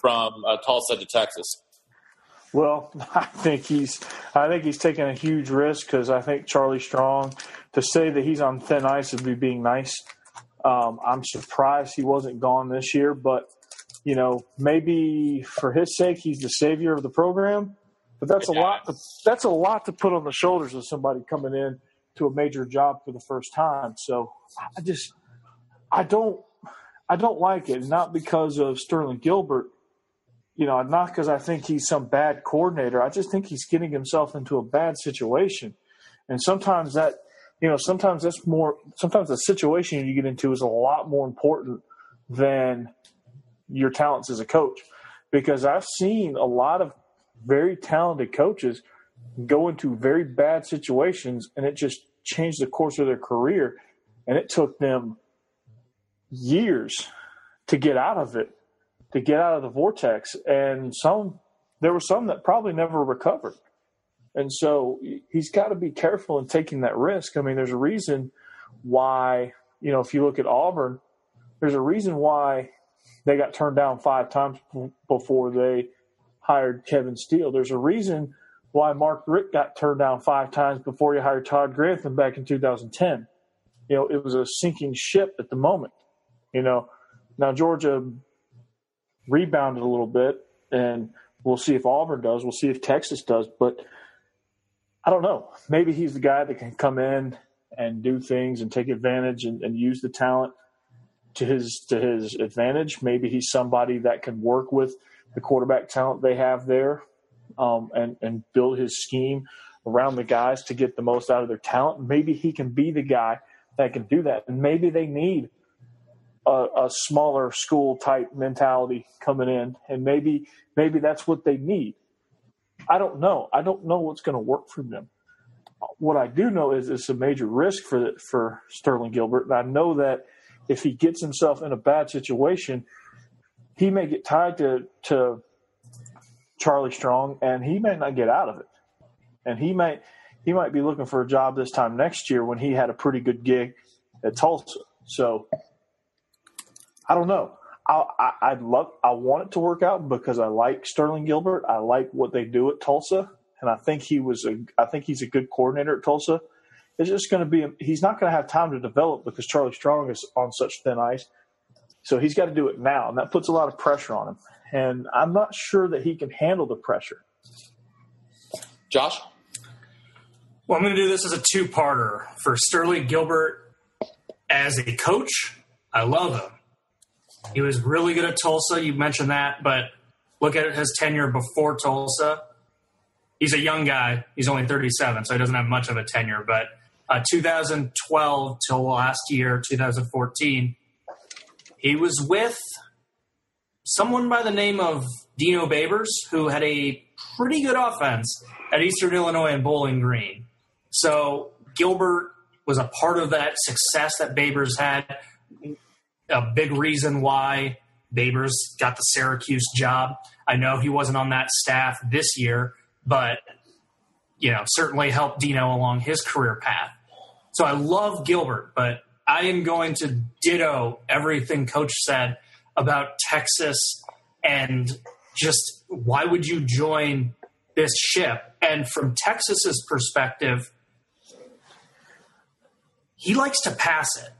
from uh, Tulsa to Texas? Well, I think he's I think he's taking a huge risk because I think Charlie Strong to say that he's on thin ice would be being nice. Um, I'm surprised he wasn't gone this year, but you know, maybe for his sake, he's the savior of the program. But that's a lot. To, that's a lot to put on the shoulders of somebody coming in to a major job for the first time. So I just, I don't, I don't like it. Not because of Sterling Gilbert, you know, not because I think he's some bad coordinator. I just think he's getting himself into a bad situation, and sometimes that, you know, sometimes that's more. Sometimes the situation you get into is a lot more important than your talents as a coach because I've seen a lot of very talented coaches go into very bad situations and it just changed the course of their career and it took them years to get out of it to get out of the vortex and some there were some that probably never recovered and so he's got to be careful in taking that risk i mean there's a reason why you know if you look at auburn there's a reason why they got turned down five times before they hired Kevin Steele. There's a reason why Mark Richt got turned down five times before he hired Todd Grantham back in 2010. You know, it was a sinking ship at the moment. You know, now Georgia rebounded a little bit, and we'll see if Auburn does. We'll see if Texas does. But I don't know. Maybe he's the guy that can come in and do things and take advantage and, and use the talent to his to his advantage. Maybe he's somebody that can work with the quarterback talent they have there, um, and and build his scheme around the guys to get the most out of their talent. Maybe he can be the guy that can do that. And maybe they need a, a smaller school type mentality coming in, and maybe maybe that's what they need. I don't know. I don't know what's going to work for them. What I do know is it's a major risk for for Sterling Gilbert, and I know that if he gets himself in a bad situation, he may get tied to to Charlie Strong, and he may not get out of it. And he might he might be looking for a job this time next year when he had a pretty good gig at Tulsa. So I don't know. I, I I'd love I want it to work out because I like Sterling Gilbert. I like what they do at Tulsa, and I think he was a I think he's a good coordinator at Tulsa. It's just going to be, he's not going to have time to develop because Charlie Strong is on such thin ice. So he's got to do it now, and that puts a lot of pressure on him. And I'm not sure that he can handle the pressure. Josh? Well, I'm going to do this as a two parter. For Sterling Gilbert as a coach, I love him. He was really good at Tulsa. You mentioned that, but look at his tenure before Tulsa. He's a young guy. He's only 37, so he doesn't have much of a tenure, but uh, 2012 till last year, 2014, he was with someone by the name of Dino Babers, who had a pretty good offense at Eastern Illinois and Bowling Green. So Gilbert was a part of that success that Babers had. A big reason why Babers got the Syracuse job. I know he wasn't on that staff this year, but you know certainly helped Dino along his career path. So I love Gilbert, but I am going to ditto everything Coach said about Texas and just why would you join this ship? And from Texas's perspective, he likes to pass it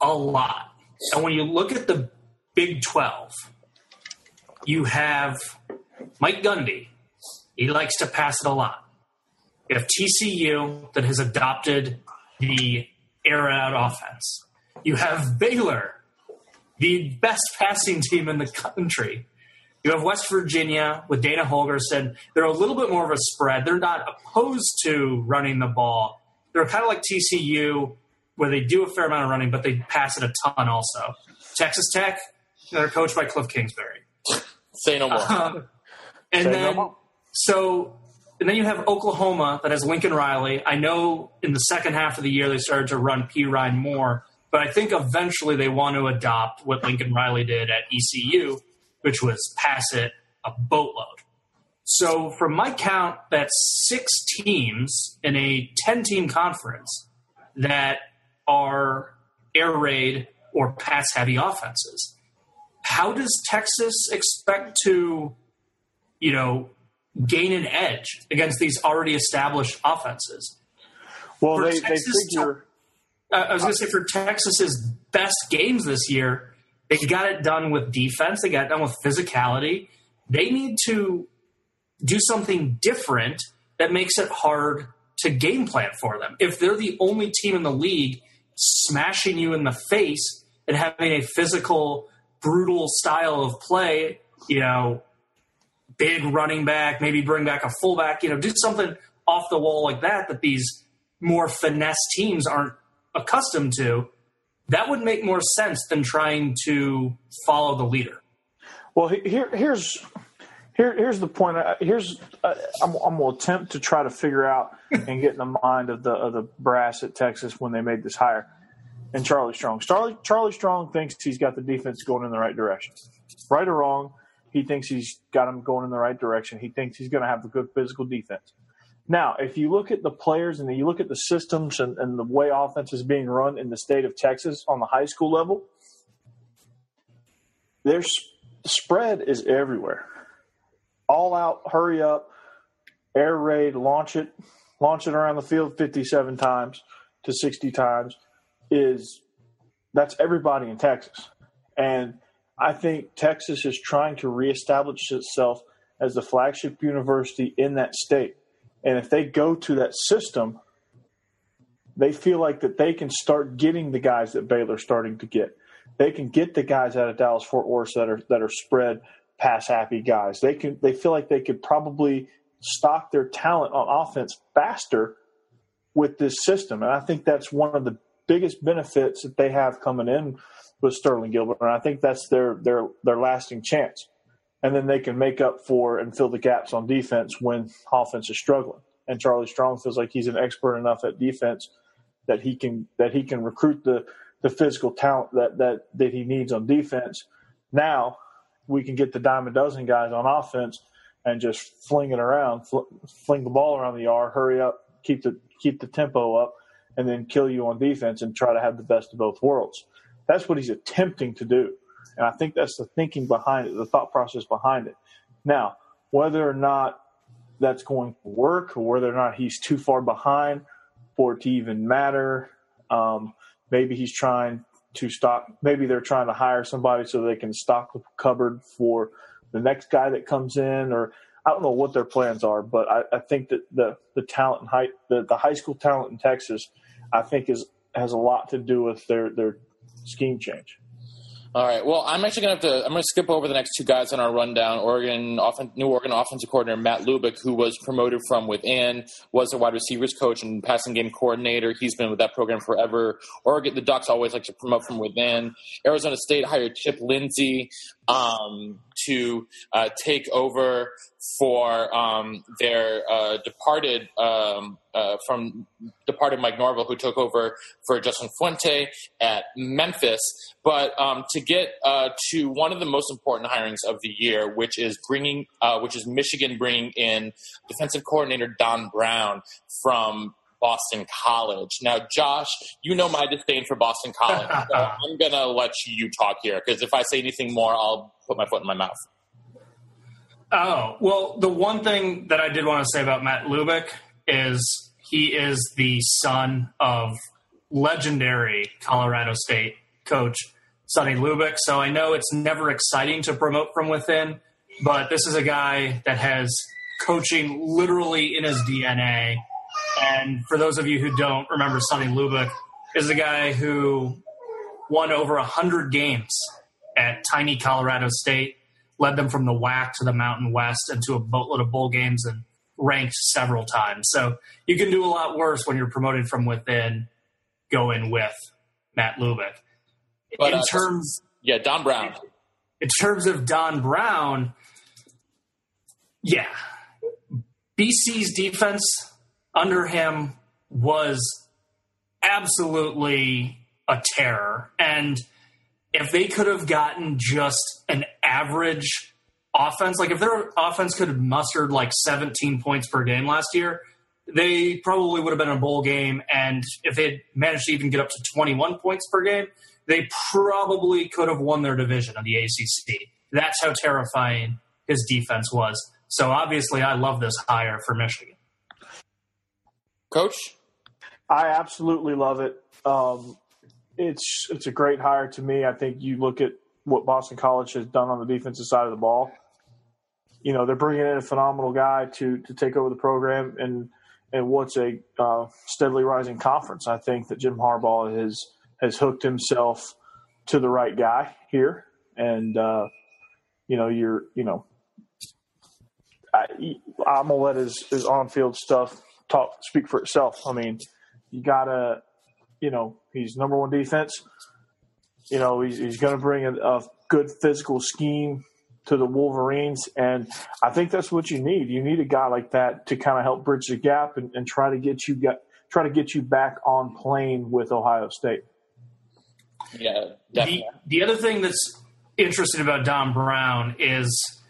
a lot. And when you look at the Big 12, you have Mike Gundy. He likes to pass it a lot. You have TCU that has adopted the air out offense. You have Baylor, the best passing team in the country. You have West Virginia with Dana Holgorsen. They're a little bit more of a spread. They're not opposed to running the ball. They're kind of like TCU, where they do a fair amount of running, but they pass it a ton also. Texas Tech, they're coached by Cliff Kingsbury. Say no more. Um, and Say no then, more. so, and then you have Oklahoma that has Lincoln Riley. I know in the second half of the year they started to run Perine more, but I think eventually they want to adopt what Lincoln Riley did at ECU, which was pass it a boatload. So, from my count, that's six teams in a 10 team conference that are air raid or pass heavy offenses. How does Texas expect to, you know, gain an edge against these already established offenses? Well, For they, they Texas to- figure. I was going to say for Texas's best games this year, they got it done with defense. They got it done with physicality. They need to do something different that makes it hard to game plan for them. If they're the only team in the league smashing you in the face and having a physical, brutal style of play, you know, big running back, maybe bring back a fullback, you know, do something off the wall like that that these more finesse teams aren't accustomed to, that would make more sense than trying to follow the leader. Well, here, here's here, here's the point. Here's uh, I'm, I'm going to attempt to try to figure out and get in the mind of the of the brass at Texas when they made this hire. And Charlie Strong. Charlie Charlie Strong thinks he's got the defense going in the right direction. Right or wrong, he thinks he's got them going in the right direction. He thinks he's going to have a good physical defense. Now, if you look at the players and you look at the systems and, and the way offense is being run in the state of Texas on the high school level, there's spread is everywhere. All out, hurry up, air raid, launch it, launch it around the field 57 times to 60 times is that's everybody in Texas. And I think Texas is trying to reestablish itself as the flagship university in that state. And if they go to that system, they feel like that they can start getting the guys that Baylor's starting to get. They can get the guys out of Dallas Fort Worth that are that are spread pass happy guys. They can they feel like they could probably stock their talent on offense faster with this system. And I think that's one of the biggest benefits that they have coming in with Sterling Gilbert. And I think that's their their their lasting chance. And then they can make up for and fill the gaps on defense when offense is struggling. And Charlie Strong feels like he's an expert enough at defense that he can that he can recruit the the physical talent that that that he needs on defense. Now we can get the dime a dozen guys on offense and just fling it around, fl- fling the ball around the yard, hurry up, keep the keep the tempo up, and then kill you on defense and try to have the best of both worlds. That's what he's attempting to do, and I think that's the thinking behind it, the thought process behind it. Now, whether or not that's going to work, or whether or not he's too far behind for it to even matter, um, maybe he's trying to stock. Maybe they're trying to hire somebody so they can stock the cupboard for the next guy that comes in, or I don't know what their plans are. But I, I think that the the talent and high the, the high school talent in Texas, I think is has a lot to do with their their scheme change. All right. Well, I'm actually going to have to. I'm going to skip over the next two guys on our rundown. Oregon, offen, new Oregon offensive coordinator Matt Lubick, who was promoted from within, was a wide receivers coach and passing game coordinator. He's been with that program forever. Oregon, the Ducks always like to promote from within. Arizona State hired Chip Lindsey um, to uh, take over for um, their uh, departed um, uh, from departed Mike Norvell, who took over for Justin Fuente at Memphis. But um, to get uh, to one of the most important hirings of the year, which is bringing, uh, which is Michigan bringing in defensive coordinator Don Brown from Boston College. Now, Josh, you know my disdain for Boston College, so I'm gonna let you talk here because if I say anything more, I'll put my foot in my mouth. Oh, well, the one thing that I did want to say about Matt Lubick is he is the son of legendary Colorado State coach, Sonny Lubick. So I know it's never exciting to promote from within, but this is a guy that has coaching literally in his DNA. And for those of you who don't remember Sonny Lubick, is a guy who won over 100 games at tiny Colorado State, led them from the WAC to the Mountain West and to a boatload of bowl games and ranked several times. So you can do a lot worse when you're promoted from within going with Matt Lubick. But, in uh, terms Yeah, Don Brown. in terms of Don Brown, yeah, BC's defense under him was absolutely a terror. And if they could have gotten just an average offense, like if their offense could have mustered like 17 points per game last year, they probably would have been in a bowl game. And if they had managed to even get up to 21 points per game, they probably could have won their division of the ACC. That's how terrifying his defense was. So obviously, I love this hire for Michigan. Coach? I absolutely love it. Um, it's it's a great hire to me. I think you look at what Boston College has done on the defensive side of the ball. You know, they're bringing in a phenomenal guy to to take over the program and and what's a uh, steadily rising conference. I think that Jim Harbaugh has has hooked himself to the right guy here, and uh, you know, you're you know, I, I'm gonna let his his on field stuff talk speak for itself. I mean, you gotta, you know, he's number one defense. You know, he's, he's going to bring a, a good physical scheme to the Wolverines, and I think that's what you need. You need a guy like that to kind of help bridge the gap and, and try to get you get try to get you back on plane with Ohio State. Yeah, The, definitely. the other thing that's interesting about Don Brown is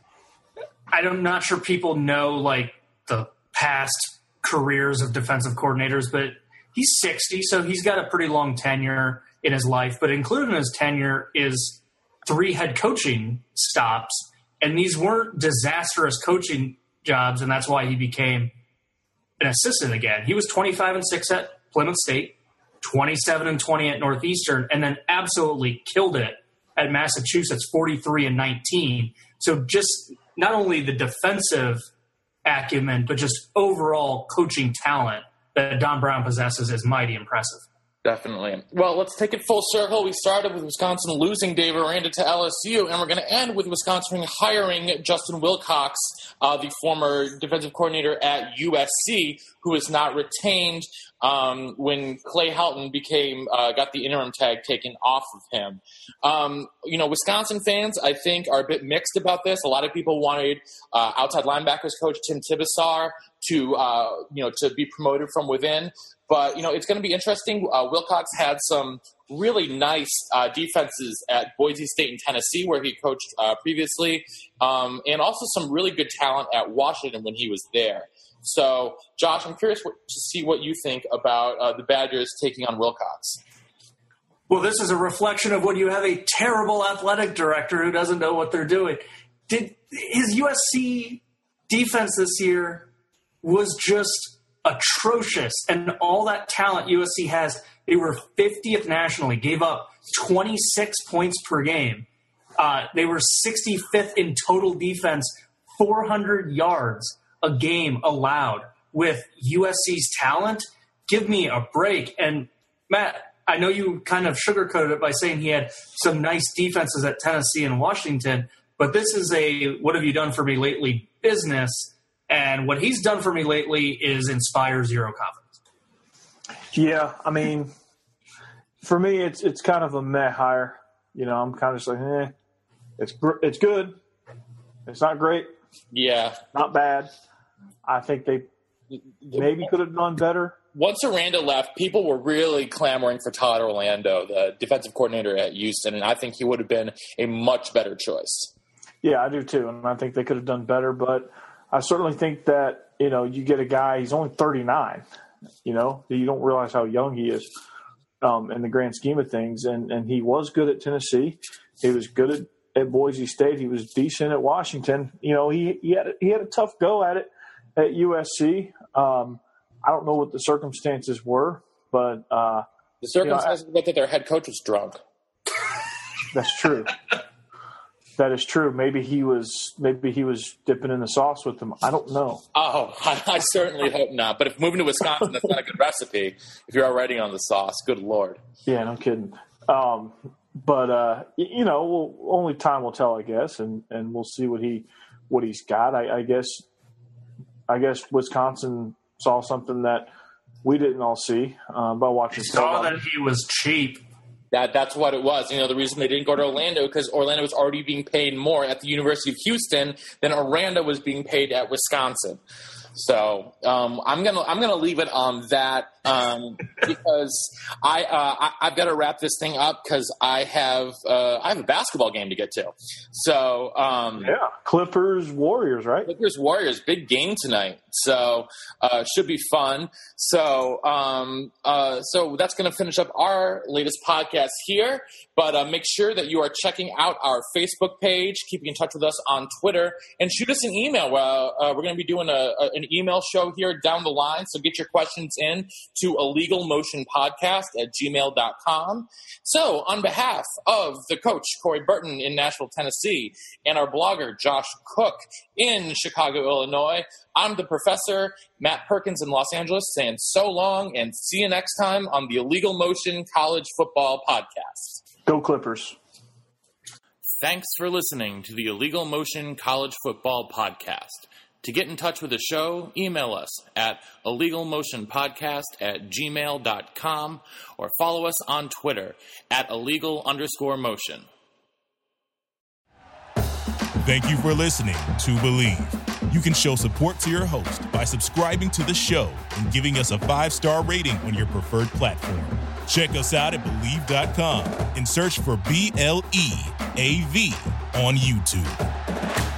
I'm not sure people know like the past careers of defensive coordinators, but he's 60, so he's got a pretty long tenure in his life. But included in his tenure is three head coaching stops, and these weren't disastrous coaching jobs, and that's why he became an assistant again. He was 25 and 6 at Plymouth State, 27 and 20 at Northeastern, and then absolutely killed it at Massachusetts, 43 and 19. So just not only the defensive acumen, but just overall coaching talent that Don Brown possesses is mighty impressive. Definitely. Well, let's take it full circle. We started with Wisconsin losing Dave Aranda to LSU, and we're going to end with Wisconsin hiring Justin Wilcox, uh, the former defensive coordinator at USC, who was not retained um, when Clay Helton became uh, got the interim tag taken off of him. Um, you know, Wisconsin fans, I think, are a bit mixed about this. A lot of people wanted uh, outside linebackers coach Tim Tibesar to uh, you know to be promoted from within. But you know, it's going to be interesting. Uh, Wilcox had some really nice uh, defenses at Boise State and Tennessee, where he coached uh, previously, um, and also some really good talent at Washington when he was there. So, Josh, I'm curious what, to see what you think about uh, the Badgers taking on Wilcox. Well, this is a reflection of when you have a terrible athletic director who doesn't know what they're doing. Did his USC defense this year was just atrocious, and all that talent USC has, they were 50th nationally, gave up 26 points per game. Uh, they were 65th in total defense, 400 yards a game allowed with USC's talent. Give me a break. And Matt, I know you kind of sugarcoated it by saying he had some nice defenses at Tennessee and Washington, but this is a what have you done for me lately business. And what he's done for me lately is inspire zero confidence. Yeah, I mean, for me, it's it's kind of a meh hire. You know, I'm kind of just like, eh, it's it's good. It's not great, Yeah, not bad. I think they maybe could have done better. once Aranda left, people were really clamoring for Todd Orlando, the defensive coordinator at Houston, and I think he would have been a much better choice. Yeah, I do too, and I think they could have done better. But I certainly think that you know you get a guy. He's only 39. You know, you don't realize how young he is um, in the grand scheme of things. And and he was good at Tennessee. He was good at, at Boise State. He was decent at Washington. You know, he he had he had a tough go at it at USC. Um, I don't know what the circumstances were, but uh, The circumstances you know, I, that their head coach was drunk. That's true. that is true. Maybe he was. Maybe he was dipping in the sauce with them. I don't know. Oh, I, I certainly hope not. But if moving to Wisconsin, that's not a good recipe. If you're already on the sauce, good lord. Yeah, no kidding. Um, but uh, you know, we'll, only time will tell, I guess, and and we'll see what he what he's got. I, I guess. I guess Wisconsin saw something that we didn't all see uh, by watching. We saw that he was cheap. That that's what it was. You know, the reason they didn't go to Orlando because Orlando was already being paid more at the University of Houston than Orlando was being paid at Wisconsin. So um, I'm gonna I'm gonna leave it on that um, because I, uh, I have got to wrap this thing up because I have uh, I have a basketball game to get to. So um, yeah, Clippers Warriors, right? Clippers Warriors, big game tonight. So uh, should be fun. So um, uh, so that's going to finish up our latest podcast here. But uh, make sure that you are checking out our Facebook page, keeping in touch with us on Twitter, and shoot us an email. Uh, we're going to be doing a, a, an email show here down the line. So get your questions in to a legal motion podcast at gmail.com. So, on behalf of the coach, Corey Burton in Nashville, Tennessee, and our blogger, Josh Cook in Chicago, Illinois, I'm the professor, Matt Perkins in Los Angeles, saying so long and see you next time on the Illegal Motion College Football Podcast. Go Clippers. Thanks for listening to the Illegal Motion College Football Podcast. To get in touch with the show, email us at illegalmotionpodcast at gmail.com or follow us on Twitter at illegal underscore motion. Thank you for listening to Bleav. You can show support to your host by subscribing to the show and giving us a five star rating on your preferred platform. Check us out at Bleav.com and search for B L E A V on YouTube.